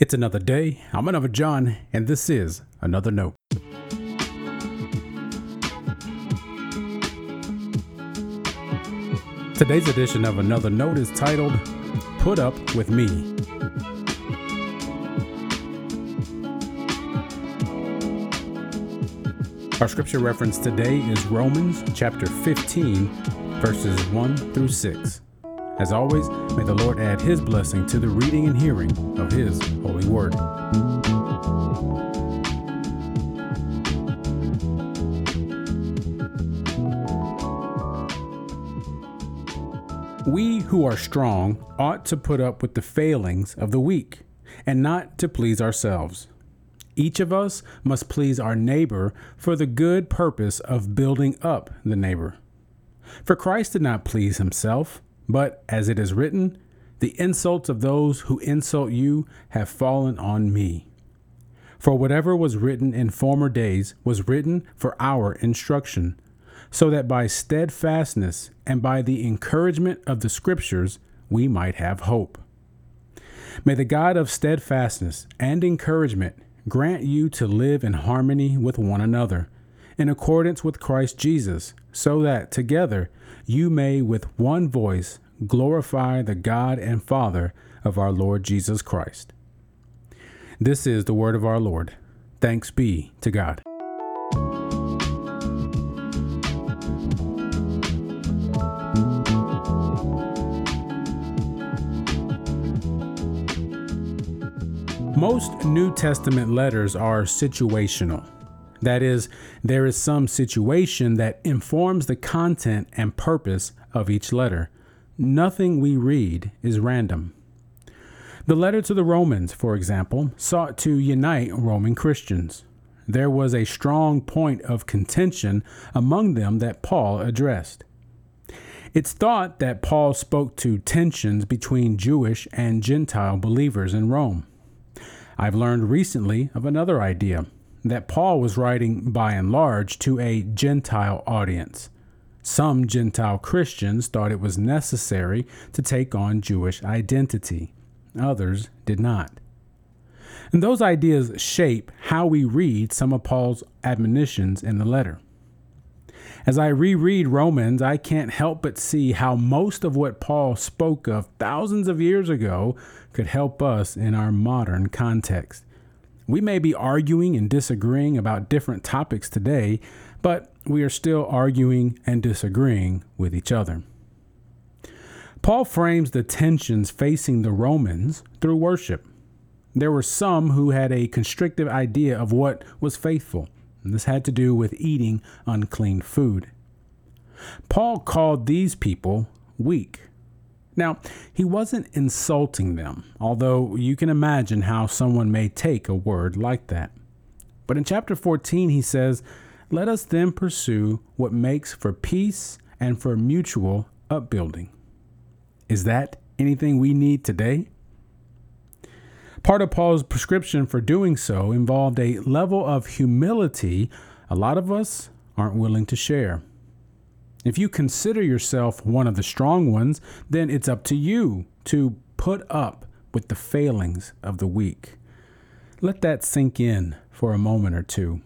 It's another day. I'm another John, and this is another note. Today's edition of Another Note is titled Put Up With Me. Our scripture reference today is Romans chapter 15, verses 1 through 6. As always, may the Lord add his blessing to the reading and hearing of his holy word. We who are strong ought to put up with the failings of the weak and not to please ourselves. Each of us must please our neighbor for the good purpose of building up the neighbor. For Christ did not please himself but as it is written, the insults of those who insult you have fallen on me. For whatever was written in former days was written for our instruction, so that by steadfastness and by the encouragement of the Scriptures we might have hope. May the God of steadfastness and encouragement grant you to live in harmony with one another, in accordance with Christ Jesus, so that together you may with one voice glorify the God and Father of our Lord Jesus Christ. This is the word of our Lord. Thanks be to God. Most New Testament letters are situational. That is, there is some situation that informs the content and purpose of each letter. Nothing we read is random. The letter to the Romans, for example, sought to unite Roman Christians. There was a strong point of contention among them that Paul addressed. It's thought that Paul spoke to tensions between Jewish and Gentile believers in Rome. I've learned recently of another idea that Paul was writing by and large to a Gentile audience. Some Gentile Christians thought it was necessary to take on Jewish identity, others did not. And those ideas shape how we read some of Paul's admonitions in the letter. As I reread Romans, I can't help but see how most of what Paul spoke of thousands of years ago could help us in our modern context. We may be arguing and disagreeing about different topics today, but we are still arguing and disagreeing with each other. Paul frames the tensions facing the Romans through worship. There were some who had a constrictive idea of what was faithful. and This had to do with eating unclean food. Paul called these people weak. Now, he wasn't insulting them, although you can imagine how someone may take a word like that. But in chapter 14, he says, Let us then pursue what makes for peace and for mutual upbuilding. Is that anything we need today? Part of Paul's prescription for doing so involved a level of humility a lot of us aren't willing to share. If you consider yourself one of the strong ones, then it's up to you to put up with the failings of the weak. Let that sink in for a moment or two.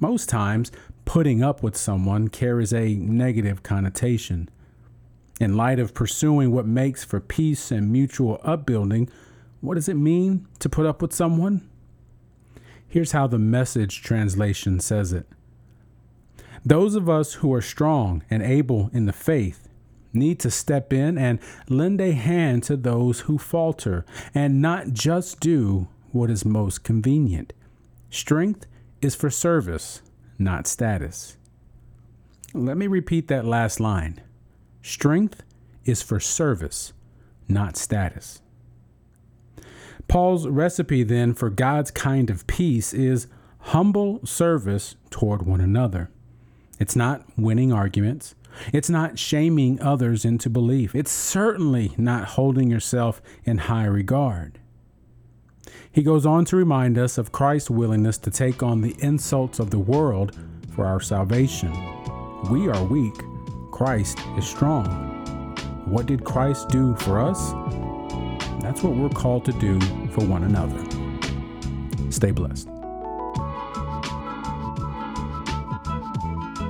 Most times, putting up with someone carries a negative connotation. In light of pursuing what makes for peace and mutual upbuilding, what does it mean to put up with someone? Here's how the message translation says it. Those of us who are strong and able in the faith need to step in and lend a hand to those who falter and not just do what is most convenient. Strength is for service, not status. Let me repeat that last line. Strength is for service, not status. Paul's recipe then for God's kind of peace is humble service toward one another. It's not winning arguments. It's not shaming others into belief. It's certainly not holding yourself in high regard. He goes on to remind us of Christ's willingness to take on the insults of the world for our salvation. We are weak, Christ is strong. What did Christ do for us? that's what we're called to do for one another. Stay blessed.